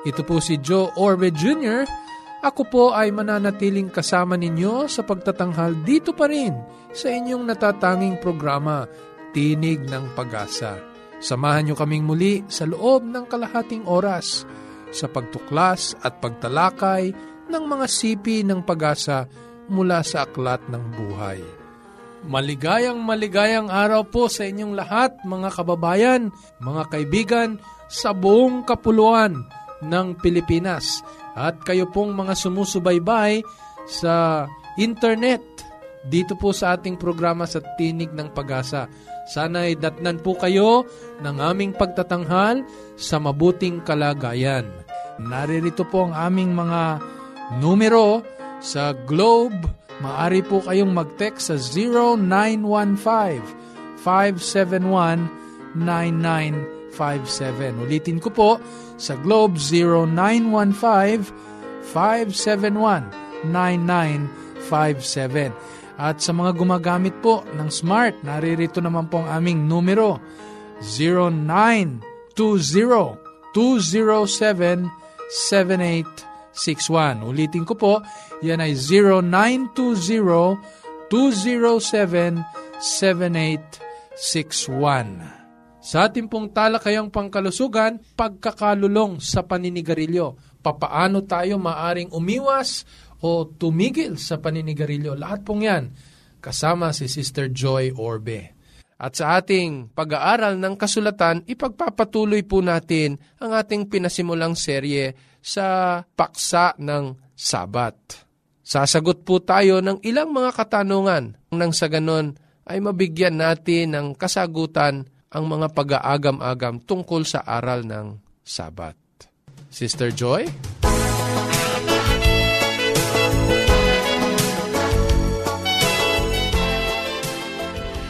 Ito po si Joe Orbe Jr., ako po ay mananatiling kasama ninyo sa pagtatanghal dito pa rin sa inyong natatanging programa, Tinig ng Pag-asa. Samahan nyo kaming muli sa loob ng kalahating oras sa pagtuklas at pagtalakay ng mga sipi ng pag-asa mula sa aklat ng buhay. Maligayang maligayang araw po sa inyong lahat mga kababayan, mga kaibigan sa buong kapuluan ng Pilipinas at kayo pong mga sumusubaybay sa internet dito po sa ating programa sa Tinig ng Pag-asa. Sana'y datnan po kayo ng aming pagtatanghal sa mabuting kalagayan. Naririto po ang aming mga numero sa Globe. Maari po kayong mag-text sa 0915 571 9957. Ulitin ko po, sa Globe 0915-571-9957. At sa mga gumagamit po ng smart, naririto naman po ang aming numero 0920-207-7861. Ulitin ko po, yan ay 0920-207-7861. Sa ating pong talakayang pangkalusugan, pagkakalulong sa paninigarilyo. Papaano tayo maaring umiwas o tumigil sa paninigarilyo? Lahat pong yan kasama si Sister Joy Orbe. At sa ating pag-aaral ng kasulatan, ipagpapatuloy po natin ang ating pinasimulang serye sa paksa ng Sabat. Sasagot po tayo ng ilang mga katanungan nang sa ganon ay mabigyan natin ng kasagutan ang mga pag-aagam-agam tungkol sa aral ng Sabat. Sister Joy?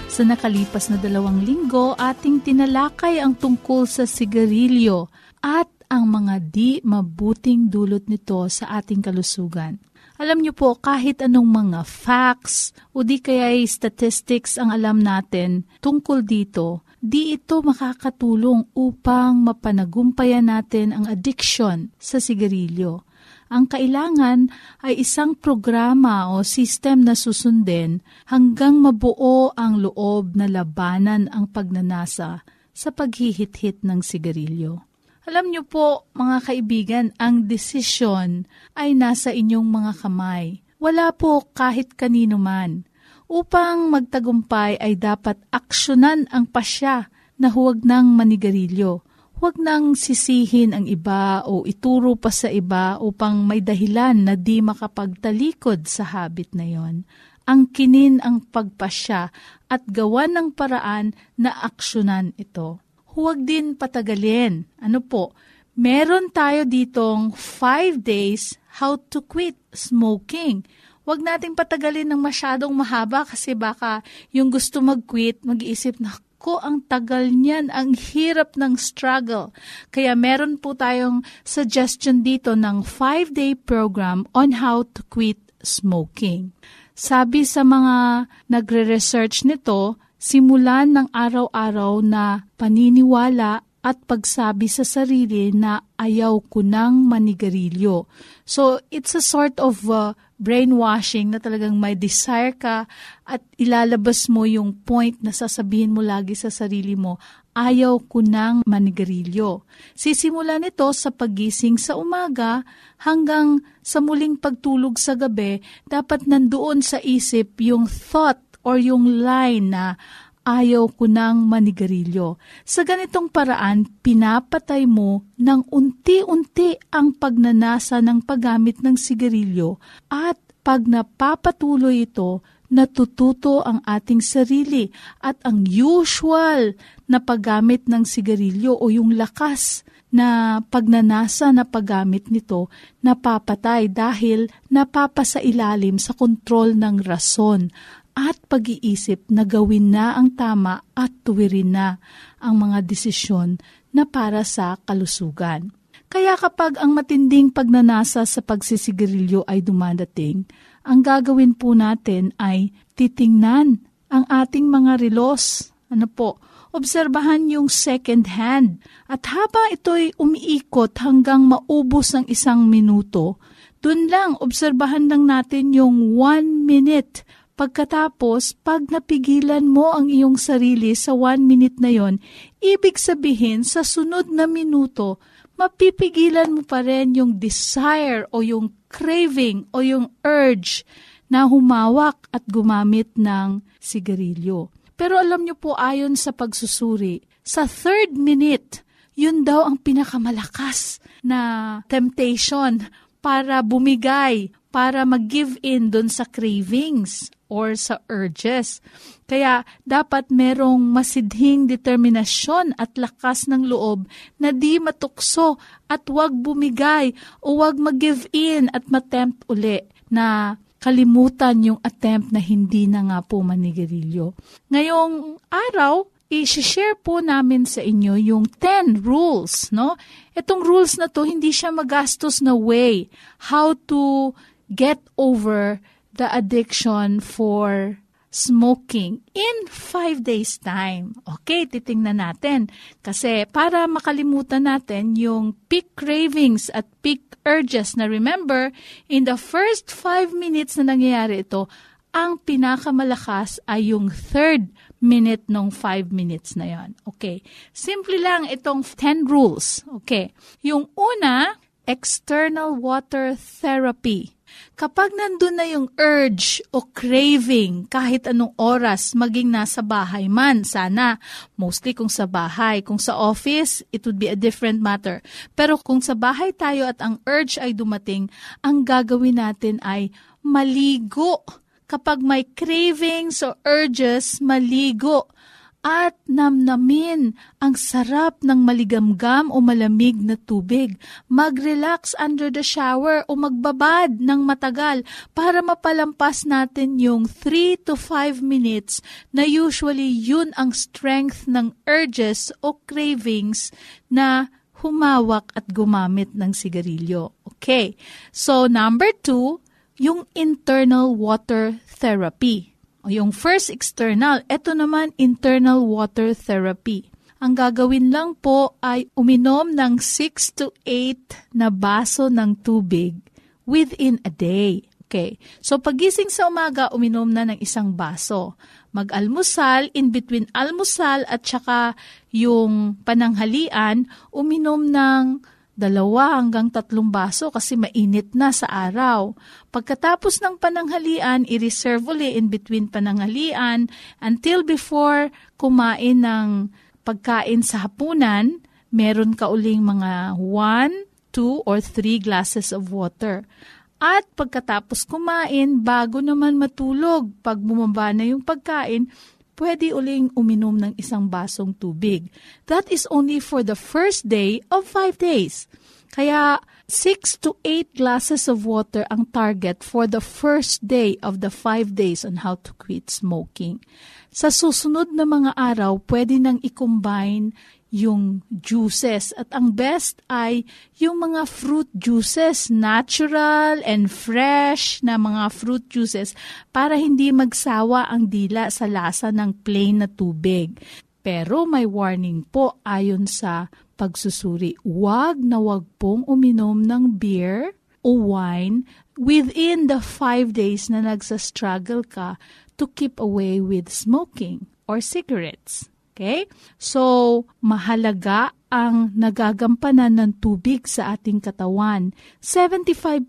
Sa nakalipas na dalawang linggo, ating tinalakay ang tungkol sa sigarilyo at ang mga di mabuting dulot nito sa ating kalusugan. Alam niyo po, kahit anong mga facts o di kaya statistics ang alam natin tungkol dito, di ito makakatulong upang mapanagumpayan natin ang addiction sa sigarilyo. Ang kailangan ay isang programa o system na susundin hanggang mabuo ang loob na labanan ang pagnanasa sa paghihit-hit ng sigarilyo. Alam niyo po, mga kaibigan, ang desisyon ay nasa inyong mga kamay. Wala po kahit kanino man. Upang magtagumpay ay dapat aksyonan ang pasya na huwag nang manigarilyo. Huwag nang sisihin ang iba o ituro pa sa iba upang may dahilan na di makapagtalikod sa habit na yon. Ang kinin ang pagpasya at gawan ng paraan na aksyonan ito huwag din patagalin. Ano po? Meron tayo ditong 5 days how to quit smoking. Huwag nating patagalin ng masyadong mahaba kasi baka yung gusto mag-quit, mag-iisip na ko ang tagal niyan, ang hirap ng struggle. Kaya meron po tayong suggestion dito ng 5-day program on how to quit smoking. Sabi sa mga nagre-research nito, simulan ng araw-araw na paniniwala at pagsabi sa sarili na ayaw ko ng manigarilyo. So, it's a sort of uh, brainwashing na talagang may desire ka at ilalabas mo yung point na sasabihin mo lagi sa sarili mo, ayaw ko ng manigarilyo. Sisimulan ito sa pagising sa umaga hanggang sa muling pagtulog sa gabi, dapat nandoon sa isip yung thought or yung line na ayaw ko ng manigarilyo. Sa ganitong paraan, pinapatay mo ng unti-unti ang pagnanasa ng paggamit ng sigarilyo at pag napapatuloy ito, natututo ang ating sarili at ang usual na paggamit ng sigarilyo o yung lakas na pagnanasa na paggamit nito napapatay dahil napapasailalim sa kontrol ng rason at pag-iisip na gawin na ang tama at tuwirin na ang mga desisyon na para sa kalusugan. Kaya kapag ang matinding pagnanasa sa pagsisigarilyo ay dumadating, ang gagawin po natin ay titingnan ang ating mga relos. Ano po? Obserbahan yung second hand. At habang ito'y umiikot hanggang maubos ng isang minuto, dun lang, obserbahan lang natin yung one minute. Pagkatapos, pag napigilan mo ang iyong sarili sa one minute na yon, ibig sabihin sa sunod na minuto, mapipigilan mo pa rin yung desire o yung craving o yung urge na humawak at gumamit ng sigarilyo. Pero alam niyo po ayon sa pagsusuri, sa third minute, yun daw ang pinakamalakas na temptation para bumigay, para mag-give in doon sa cravings or sa urges. Kaya dapat merong masidhing determinasyon at lakas ng loob na di matukso at wag bumigay o wag mag-give in at matempt uli na kalimutan yung attempt na hindi na nga po manigarilyo. Ngayong araw, i-share po namin sa inyo yung 10 rules, no? Itong rules na to, hindi siya magastos na way how to get over the addiction for smoking in 5 days time. Okay, titingnan natin. Kasi para makalimutan natin yung peak cravings at peak urges na remember, in the first 5 minutes na nangyayari ito, ang pinakamalakas ay yung third minute ng 5 minutes na yon. Okay. Simple lang itong 10 rules. Okay. Yung una, external water therapy. Kapag nandun na yung urge o craving kahit anong oras, maging nasa bahay man, sana. Mostly kung sa bahay. Kung sa office, it would be a different matter. Pero kung sa bahay tayo at ang urge ay dumating, ang gagawin natin ay maligo. Kapag may cravings o urges, maligo at namnamin ang sarap ng maligamgam o malamig na tubig. Mag-relax under the shower o magbabad ng matagal para mapalampas natin yung 3 to 5 minutes na usually yun ang strength ng urges o cravings na humawak at gumamit ng sigarilyo. Okay. So, number two, yung internal water therapy. Yung first external, ito naman internal water therapy. Ang gagawin lang po ay uminom ng 6 to 8 na baso ng tubig within a day. Okay. So pagising sa umaga, uminom na ng isang baso. Mag-almusal, in between almusal at saka yung pananghalian, uminom ng dalawa hanggang tatlong baso kasi mainit na sa araw. Pagkatapos ng pananghalian, i-reserve uli in between pananghalian until before kumain ng pagkain sa hapunan, meron ka uling mga 1, 2, or 3 glasses of water. At pagkatapos kumain, bago naman matulog, pag bumaba na yung pagkain, pwede uling uminom ng isang basong tubig. That is only for the first day of five days. Kaya 6 to 8 glasses of water ang target for the first day of the 5 days on how to quit smoking. Sa susunod na mga araw, pwede nang i-combine yung juices. At ang best ay yung mga fruit juices, natural and fresh na mga fruit juices para hindi magsawa ang dila sa lasa ng plain na tubig. Pero may warning po ayon sa pagsusuri. Huwag na huwag pong uminom ng beer o wine within the five days na nagsa-struggle ka to keep away with smoking or cigarettes. Okay? So, mahalaga ang nagagampanan ng tubig sa ating katawan. 75%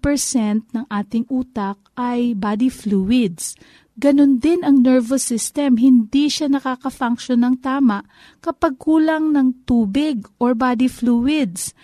ng ating utak ay body fluids. Ganon din ang nervous system, hindi siya nakaka-function ng tama kapag kulang ng tubig or body fluids.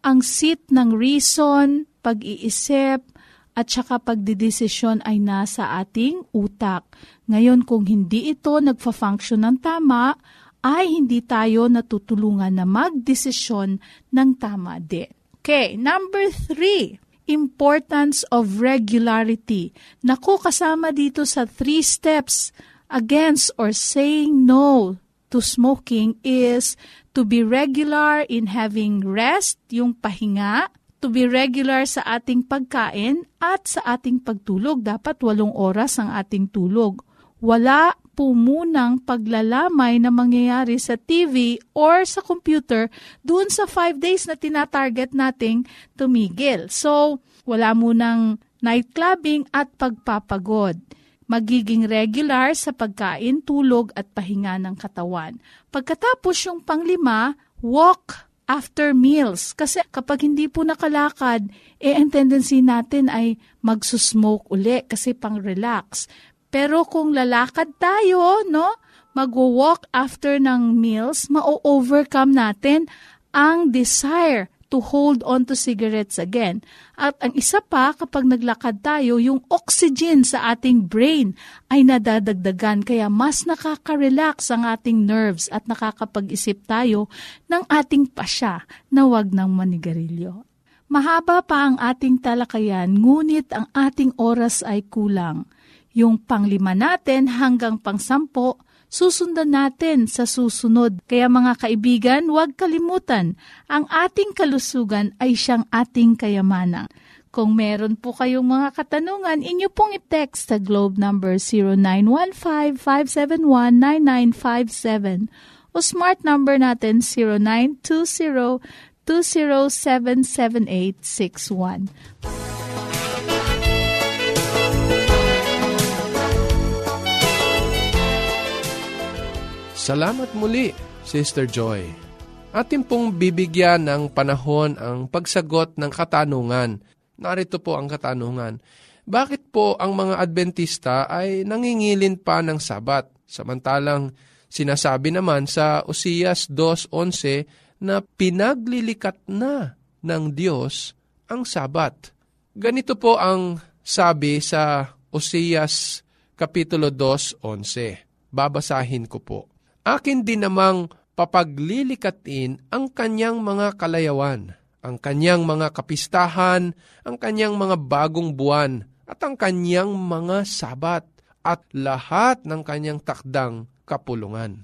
Ang seat ng reason, pag-iisip, at saka pagdidesisyon ay nasa ating utak. Ngayon, kung hindi ito nagfa-function ng tama, ay hindi tayo natutulungan na magdesisyon ng tama din. Okay, number three, importance of regularity. Naku, kasama dito sa three steps against or saying no to smoking is to be regular in having rest, yung pahinga, to be regular sa ating pagkain at sa ating pagtulog. Dapat walong oras ang ating tulog. Wala po munang paglalamay na mangyayari sa TV or sa computer doon sa five days na tinatarget nating tumigil. So, wala munang night clubbing at pagpapagod. Magiging regular sa pagkain, tulog at pahinga ng katawan. Pagkatapos yung panglima, walk after meals. Kasi kapag hindi po nakalakad, eh, ang tendency natin ay magsusmoke uli kasi pang-relax. Pero kung lalakad tayo, no, magwo-walk after ng meals, ma-overcome natin ang desire to hold on to cigarettes again. At ang isa pa, kapag naglakad tayo, yung oxygen sa ating brain ay nadadagdagan. Kaya mas nakaka-relax ang ating nerves at nakakapag-isip tayo ng ating pasya na wag ng manigarilyo. Mahaba pa ang ating talakayan, ngunit ang ating oras ay kulang. Yung panglima natin hanggang pangsampo, susundan natin sa susunod. Kaya mga kaibigan, huwag kalimutan, ang ating kalusugan ay siyang ating kayamanan. Kung meron po kayong mga katanungan, inyo pong i-text sa globe number 0915-571-9957 o smart number natin 0920 2077861. Salamat muli, Sister Joy. Atin pong bibigyan ng panahon ang pagsagot ng katanungan. Narito po ang katanungan. Bakit po ang mga Adventista ay nangingilin pa ng Sabat? Samantalang sinasabi naman sa Osias 2.11 na pinaglilikat na ng Diyos ang Sabat. Ganito po ang sabi sa Osias Kapitulo 2.11. Babasahin ko po. Akin din namang papaglilikatin ang kanyang mga kalayawan, ang kanyang mga kapistahan, ang kanyang mga bagong buwan, at ang kanyang mga sabat, at lahat ng kanyang takdang kapulungan.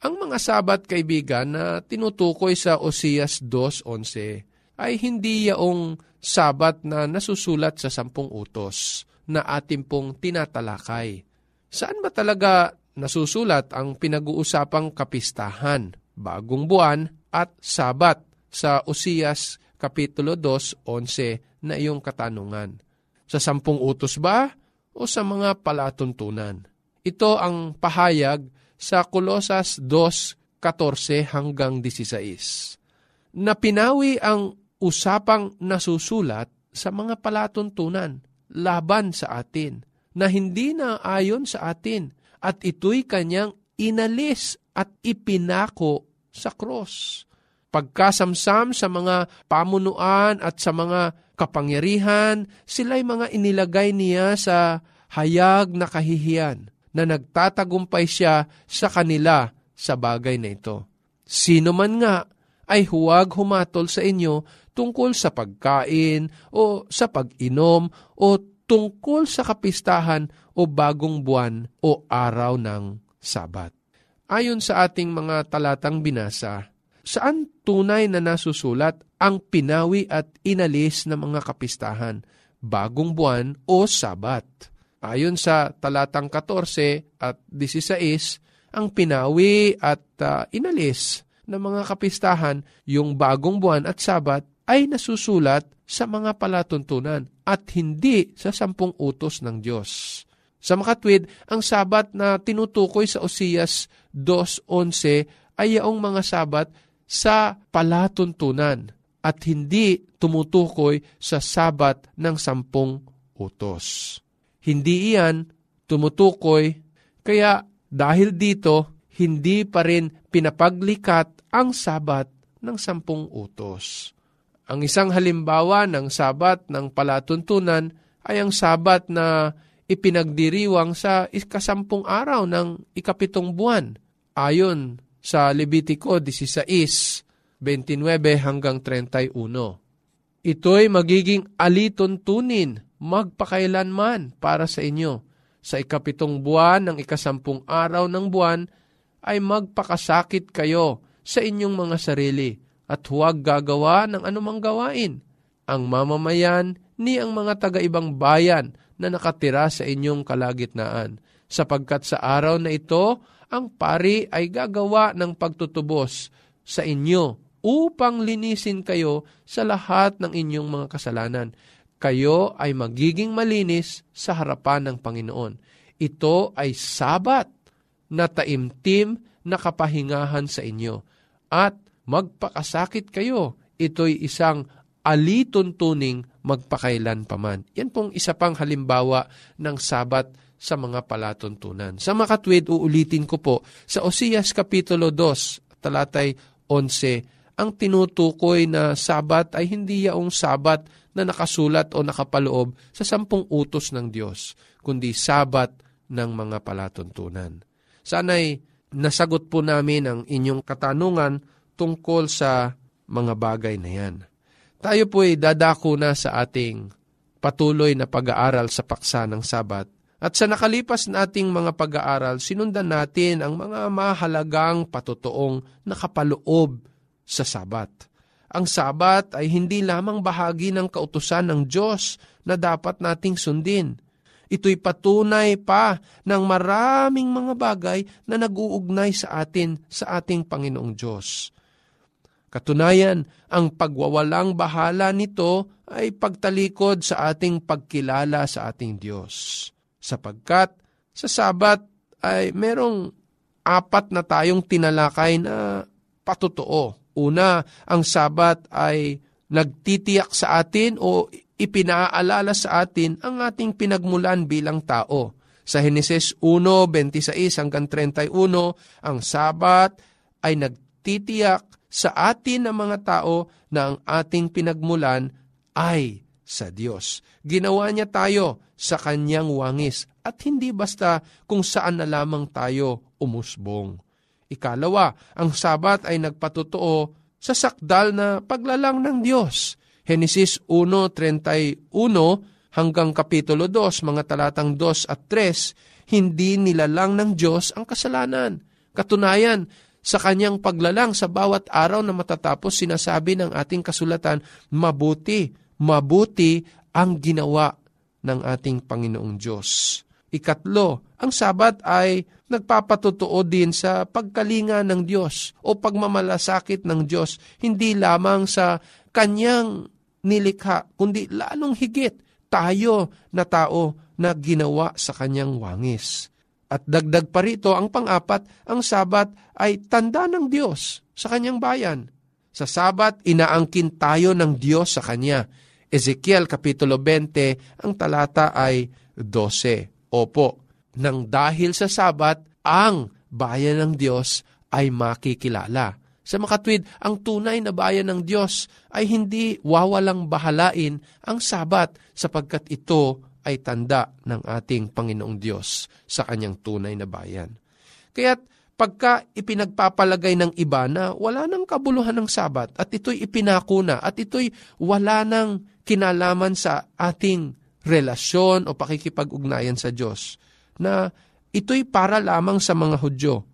Ang mga sabat, kaibigan, na tinutukoy sa Osias 2.11 ay hindi yaong sabat na nasusulat sa sampung utos na ating pong tinatalakay. Saan ba talaga nasusulat ang pinag-uusapang kapistahan, bagong buwan at sabat sa Usiyas Kapitulo 2.11 na iyong katanungan. Sa sampung utos ba o sa mga palatuntunan? Ito ang pahayag sa Kolosas 2.14 hanggang 16 na pinawi ang usapang nasusulat sa mga palatuntunan laban sa atin na hindi na ayon sa atin at ito'y kanyang inalis at ipinako sa cross. Pagkasamsam sa mga pamunuan at sa mga kapangyarihan, sila'y mga inilagay niya sa hayag na kahihiyan na nagtatagumpay siya sa kanila sa bagay na ito. Sino man nga ay huwag humatol sa inyo tungkol sa pagkain o sa pag-inom o tungkol sa kapistahan o bagong buwan o araw ng Sabat. Ayon sa ating mga talatang binasa, saan tunay na nasusulat ang pinawi at inalis ng mga kapistahan, bagong buwan o Sabat? Ayon sa talatang 14 at 16, ang pinawi at uh, inalis ng mga kapistahan, yung bagong buwan at Sabat ay nasusulat sa mga palatuntunan at hindi sa sampung utos ng Diyos. Sa makatwid, ang sabat na tinutukoy sa Osias 2.11 ay yaong mga sabat sa palatuntunan at hindi tumutukoy sa sabat ng sampung utos. Hindi iyan tumutukoy, kaya dahil dito, hindi pa rin pinapaglikat ang sabat ng sampung utos. Ang isang halimbawa ng sabat ng palatuntunan ay ang sabat na ipinagdiriwang sa ikasampung araw ng ikapitong buwan ayon sa Levitico 16, 29 hanggang 31. Ito'y magiging alituntunin magpakailanman para sa inyo. Sa ikapitong buwan ng ikasampung araw ng buwan ay magpakasakit kayo sa inyong mga sarili at huwag gagawa ng anumang gawain. Ang mamamayan ni ang mga taga-ibang bayan na nakatira sa inyong kalagitnaan. Sapagkat sa araw na ito, ang pari ay gagawa ng pagtutubos sa inyo upang linisin kayo sa lahat ng inyong mga kasalanan. Kayo ay magiging malinis sa harapan ng Panginoon. Ito ay sabat na taimtim na kapahingahan sa inyo. At magpakasakit kayo. Ito'y isang alituntuning magpakailan paman. Yan pong isa pang halimbawa ng sabat sa mga palatuntunan. Sa makatwid, uulitin ko po, sa Osias Kapitulo 2, talatay 11, ang tinutukoy na sabat ay hindi yaong sabat na nakasulat o nakapaloob sa sampung utos ng Diyos, kundi sabat ng mga palatuntunan. Sana'y nasagot po namin ang inyong katanungan tungkol sa mga bagay na yan. Tayo po ay dadako na sa ating patuloy na pag-aaral sa paksa ng Sabat. At sa nakalipas nating mga pag-aaral, sinundan natin ang mga mahalagang patutuong nakapaloob sa Sabat. Ang Sabat ay hindi lamang bahagi ng kautusan ng Diyos na dapat nating sundin. Ito'y patunay pa ng maraming mga bagay na nag-uugnay sa atin sa ating Panginoong Diyos. Katunayan, ang pagwawalang bahala nito ay pagtalikod sa ating pagkilala sa ating Diyos. Sapagkat sa Sabat ay merong apat na tayong tinalakay na patutuo Una, ang Sabat ay nagtitiyak sa atin o ipinaalala sa atin ang ating pinagmulan bilang tao. Sa Henesis 1:26 hanggang 31, ang Sabat ay nagtitiyak sa atin ng mga tao na ang ating pinagmulan ay sa Diyos. Ginawa niya tayo sa kanyang wangis at hindi basta kung saan na lamang tayo umusbong. Ikalawa, ang Sabat ay nagpatutuo sa sakdal na paglalang ng Diyos. Henesis 1.31 hanggang Kapitulo 2, mga talatang 2 at 3, hindi nilalang ng Diyos ang kasalanan. Katunayan, sa kanyang paglalang sa bawat araw na matatapos, sinasabi ng ating kasulatan, mabuti, mabuti ang ginawa ng ating Panginoong Diyos. Ikatlo, ang Sabat ay nagpapatutuo din sa pagkalinga ng Diyos o pagmamalasakit ng Diyos, hindi lamang sa kanyang nilikha, kundi lalong higit tayo na tao na ginawa sa kanyang wangis. At dagdag pa rito, ang pang-apat, ang Sabat ay tanda ng Diyos sa kanyang bayan. Sa Sabat, inaangkin tayo ng Diyos sa Kanya. Ezekiel Kapitulo 20, ang talata ay 12. Opo, nang dahil sa Sabat, ang bayan ng Diyos ay makikilala. Sa makatwid, ang tunay na bayan ng Diyos ay hindi wawalang bahalain ang Sabat sapagkat ito ay tanda ng ating Panginoong Diyos sa kanyang tunay na bayan. Kaya't pagka ipinagpapalagay ng iba na wala nang kabuluhan ng Sabat at ito'y ipinakuna at ito'y wala nang kinalaman sa ating relasyon o pakikipag-ugnayan sa Diyos na ito'y para lamang sa mga Hudyo.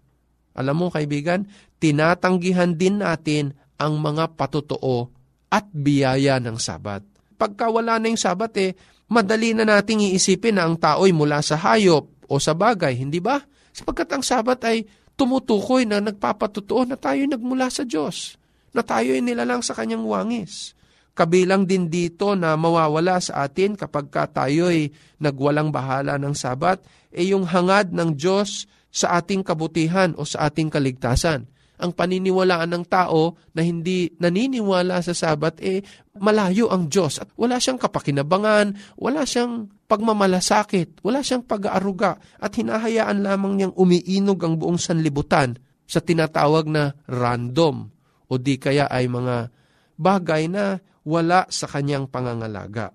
Alam mo kaibigan, tinatanggihan din natin ang mga patutuo at biyaya ng Sabat. Pagka wala na yung Sabat eh, madali na nating iisipin na ang tao'y mula sa hayop o sa bagay, hindi ba? Sapagkat ang Sabat ay tumutukoy na nagpapatutuo na tayo'y nagmula sa Diyos, na tayo'y nilalang sa kanyang wangis. Kabilang din dito na mawawala sa atin kapag ka tayo'y nagwalang bahala ng sabat, e yung hangad ng Diyos sa ating kabutihan o sa ating kaligtasan. Ang paniniwalaan ng tao na hindi naniniwala sa sabat, eh malayo ang Diyos at wala siyang kapakinabangan, wala siyang pagmamalasakit, wala siyang pag-aaruga at hinahayaan lamang niyang umiinog ang buong sanlibutan sa tinatawag na random o di kaya ay mga bagay na wala sa kanyang pangangalaga.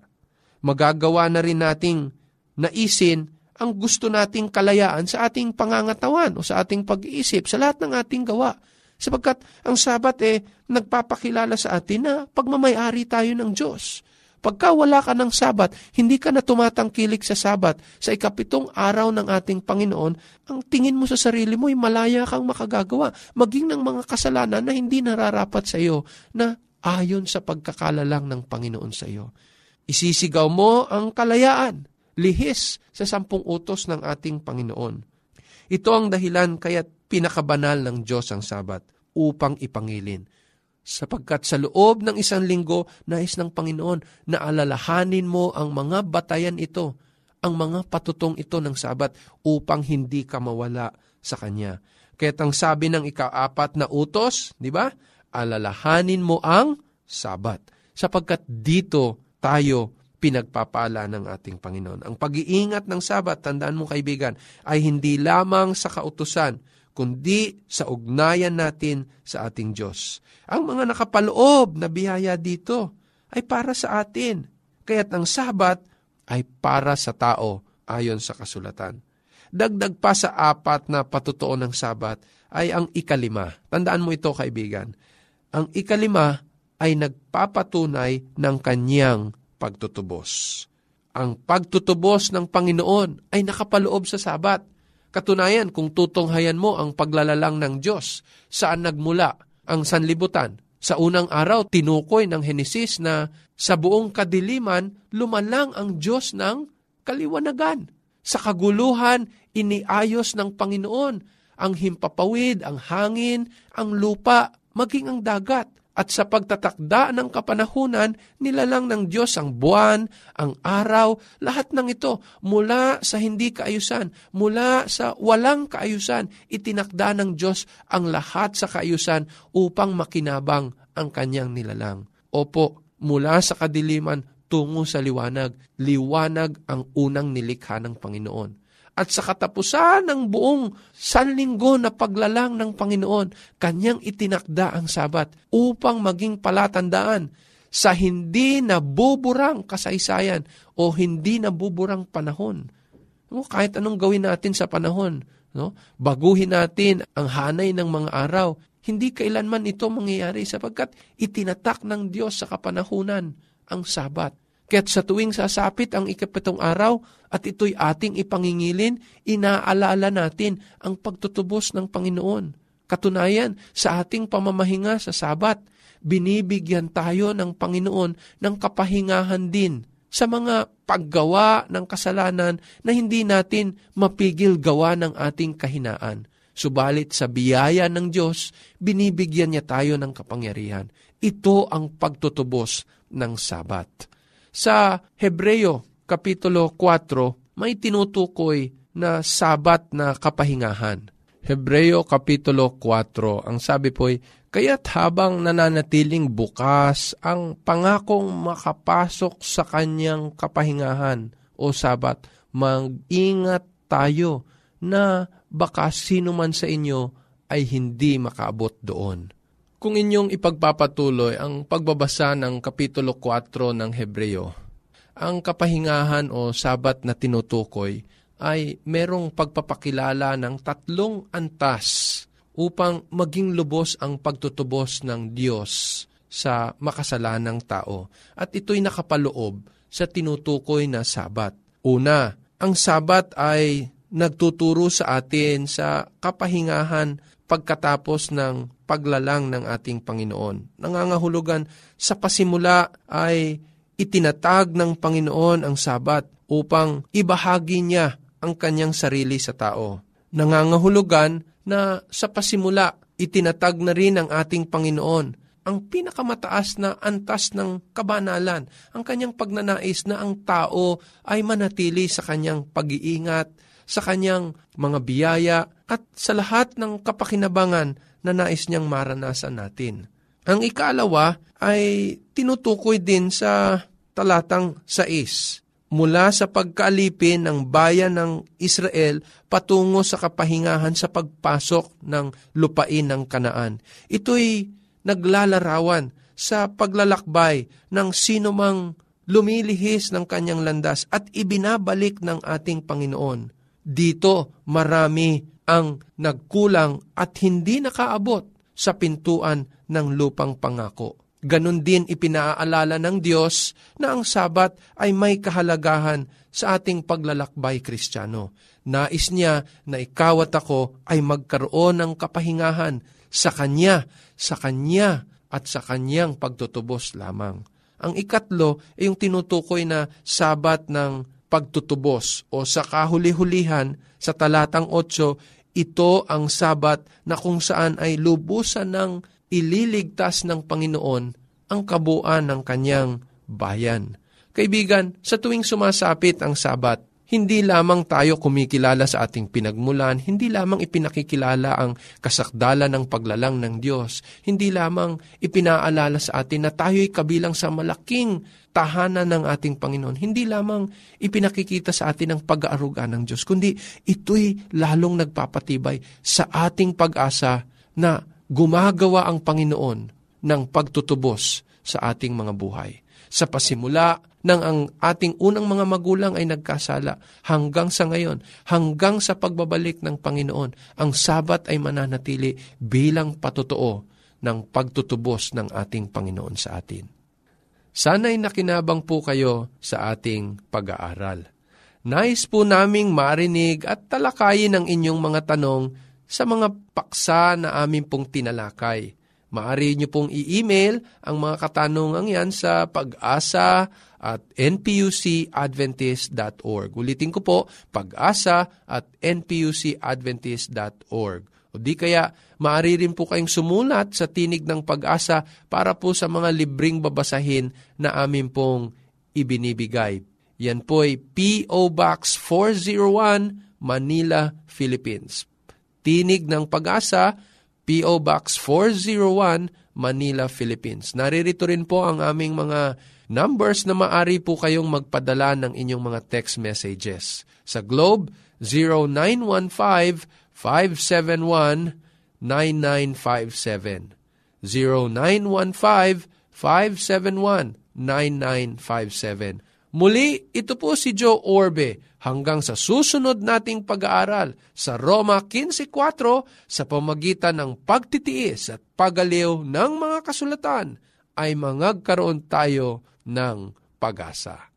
Magagawa na rin nating naisin ang gusto nating kalayaan sa ating pangangatawan o sa ating pag-iisip, sa lahat ng ating gawa. Sapagkat ang Sabat eh, nagpapakilala sa atin na pagmamayari tayo ng Diyos. Pagka wala ka ng Sabat, hindi ka na tumatangkilik sa Sabat, sa ikapitong araw ng ating Panginoon, ang tingin mo sa sarili mo ay malaya kang makagagawa, maging ng mga kasalanan na hindi nararapat sa iyo, na ayon sa pagkakalalang ng Panginoon sa iyo. Isisigaw mo ang kalayaan, lihis sa sampung utos ng ating Panginoon. Ito ang dahilan kaya't pinakabanal ng Diyos ang Sabat upang ipangilin sapagkat sa loob ng isang linggo, nais ng Panginoon na alalahanin mo ang mga batayan ito, ang mga patutong ito ng sabat upang hindi ka mawala sa Kanya. Kaya ang sabi ng ikaapat na utos, di ba? Alalahanin mo ang sabat. Sapagkat dito tayo pinagpapala ng ating Panginoon. Ang pag-iingat ng sabat, tandaan mo kaibigan, ay hindi lamang sa kautusan, kundi sa ugnayan natin sa ating Diyos. Ang mga nakapaloob na biyaya dito ay para sa atin. Kaya't ang sabat ay para sa tao ayon sa kasulatan. Dagdag pa sa apat na patutuo ng sabat ay ang ikalima. Tandaan mo ito kaibigan. Ang ikalima ay nagpapatunay ng kanyang pagtutubos. Ang pagtutubos ng Panginoon ay nakapaloob sa sabat. Katunayan, kung tutunghayan mo ang paglalalang ng Diyos, saan nagmula ang sanlibutan? Sa unang araw, tinukoy ng Henesis na sa buong kadiliman, lumalang ang Diyos ng kaliwanagan. Sa kaguluhan, iniayos ng Panginoon ang himpapawid, ang hangin, ang lupa, maging ang dagat. At sa pagtatakda ng kapanahunan, nilalang ng Diyos ang buwan, ang araw, lahat ng ito mula sa hindi kaayusan, mula sa walang kaayusan, itinakda ng Diyos ang lahat sa kaayusan upang makinabang ang kanyang nilalang. Opo, mula sa kadiliman tungo sa liwanag, liwanag ang unang nilikha ng Panginoon at sa katapusan ng buong sanlinggo na paglalang ng Panginoon, kanyang itinakda ang sabat upang maging palatandaan sa hindi nabuburang kasaysayan o hindi nabuburang panahon. No, kahit anong gawin natin sa panahon, no? baguhin natin ang hanay ng mga araw, hindi kailanman ito mangyayari sapagkat itinatak ng Diyos sa kapanahunan ang sabat. Kaya't sa tuwing sasapit ang ikapitong araw at ito'y ating ipangingilin, inaalala natin ang pagtutubos ng Panginoon. Katunayan, sa ating pamamahinga sa Sabat, binibigyan tayo ng Panginoon ng kapahingahan din sa mga paggawa ng kasalanan na hindi natin mapigil gawa ng ating kahinaan. Subalit sa biyaya ng Diyos, binibigyan niya tayo ng kapangyarihan. Ito ang pagtutubos ng Sabat. Sa Hebreo Kapitulo 4, may tinutukoy na sabat na kapahingahan. Hebreo Kapitulo 4, ang sabi po'y, Kaya't habang nananatiling bukas ang pangakong makapasok sa kanyang kapahingahan o sabat, mag-ingat tayo na baka sino man sa inyo ay hindi makaabot doon kung inyong ipagpapatuloy ang pagbabasa ng Kapitulo 4 ng Hebreo, ang kapahingahan o sabat na tinutukoy ay merong pagpapakilala ng tatlong antas upang maging lubos ang pagtutubos ng Diyos sa makasalanang tao. At ito'y nakapaloob sa tinutukoy na sabat. Una, ang sabat ay nagtuturo sa atin sa kapahingahan pagkatapos ng paglalang ng ating Panginoon. Nangangahulugan sa pasimula ay itinatag ng Panginoon ang sabat upang ibahagi niya ang kanyang sarili sa tao. Nangangahulugan na sa pasimula itinatag na rin ng ating Panginoon ang pinakamataas na antas ng kabanalan, ang kanyang pagnanais na ang tao ay manatili sa kanyang pag-iingat, sa kanyang mga biyaya at sa lahat ng kapakinabangan na nais niyang maranasan natin. Ang ikalawa ay tinutukoy din sa talatang 6 mula sa pagkaalipin ng bayan ng Israel patungo sa kapahingahan sa pagpasok ng lupain ng kanaan. Ito'y naglalarawan sa paglalakbay ng sinumang lumilihis ng kanyang landas at ibinabalik ng ating Panginoon. Dito marami ang nagkulang at hindi nakaabot sa pintuan ng lupang pangako. Ganon din ipinaalala ng Diyos na ang Sabat ay may kahalagahan sa ating paglalakbay kristyano. Nais niya na ikaw at ako ay magkaroon ng kapahingahan sa Kanya, sa Kanya at sa Kanyang pagtutubos lamang. Ang ikatlo ay yung tinutukoy na sabat ng pagtutubos o sa kahuli-hulihan sa talatang 8, ito ang sabat na kung saan ay lubusan ng ililigtas ng Panginoon ang kabuuan ng kanyang bayan. Kaibigan, sa tuwing sumasapit ang sabat, hindi lamang tayo kumikilala sa ating pinagmulan, hindi lamang ipinakikilala ang kasakdala ng paglalang ng Diyos, hindi lamang ipinaalala sa atin na tayo'y kabilang sa malaking tahanan ng ating Panginoon, hindi lamang ipinakikita sa atin ang pag-aaruga ng Diyos, kundi ito'y lalong nagpapatibay sa ating pag-asa na gumagawa ang Panginoon ng pagtutubos sa ating mga buhay. Sa pasimula nang ang ating unang mga magulang ay nagkasala hanggang sa ngayon, hanggang sa pagbabalik ng Panginoon, ang sabat ay mananatili bilang patotoo ng pagtutubos ng ating Panginoon sa atin. Sana'y nakinabang po kayo sa ating pag-aaral. Nais po naming marinig at talakayin ang inyong mga tanong sa mga paksa na amin pong tinalakay. Maari niyo pong i-email ang mga katanungan yan sa pag-asa at npucadventist.org. Ulitin ko po, pag-asa at npucadventist.org. O di kaya, maaari rin po kayong sumulat sa Tinig ng Pag-asa para po sa mga libreng babasahin na amin pong ibinibigay. Yan po ay P.O. Box 401, Manila, Philippines. Tinig ng Pag-asa, P.O. Box 401, Manila, Philippines. Naririto rin po ang aming mga numbers na maari po kayong magpadala ng inyong mga text messages. Sa Globe, 0915-571-9957. 0915-571-9957. Muli, ito po si Joe Orbe hanggang sa susunod nating pag-aaral sa Roma 15.4 sa pamagitan ng pagtitiis at pagaliw ng mga kasulatan ay mangagkaroon tayo ng pag-asa.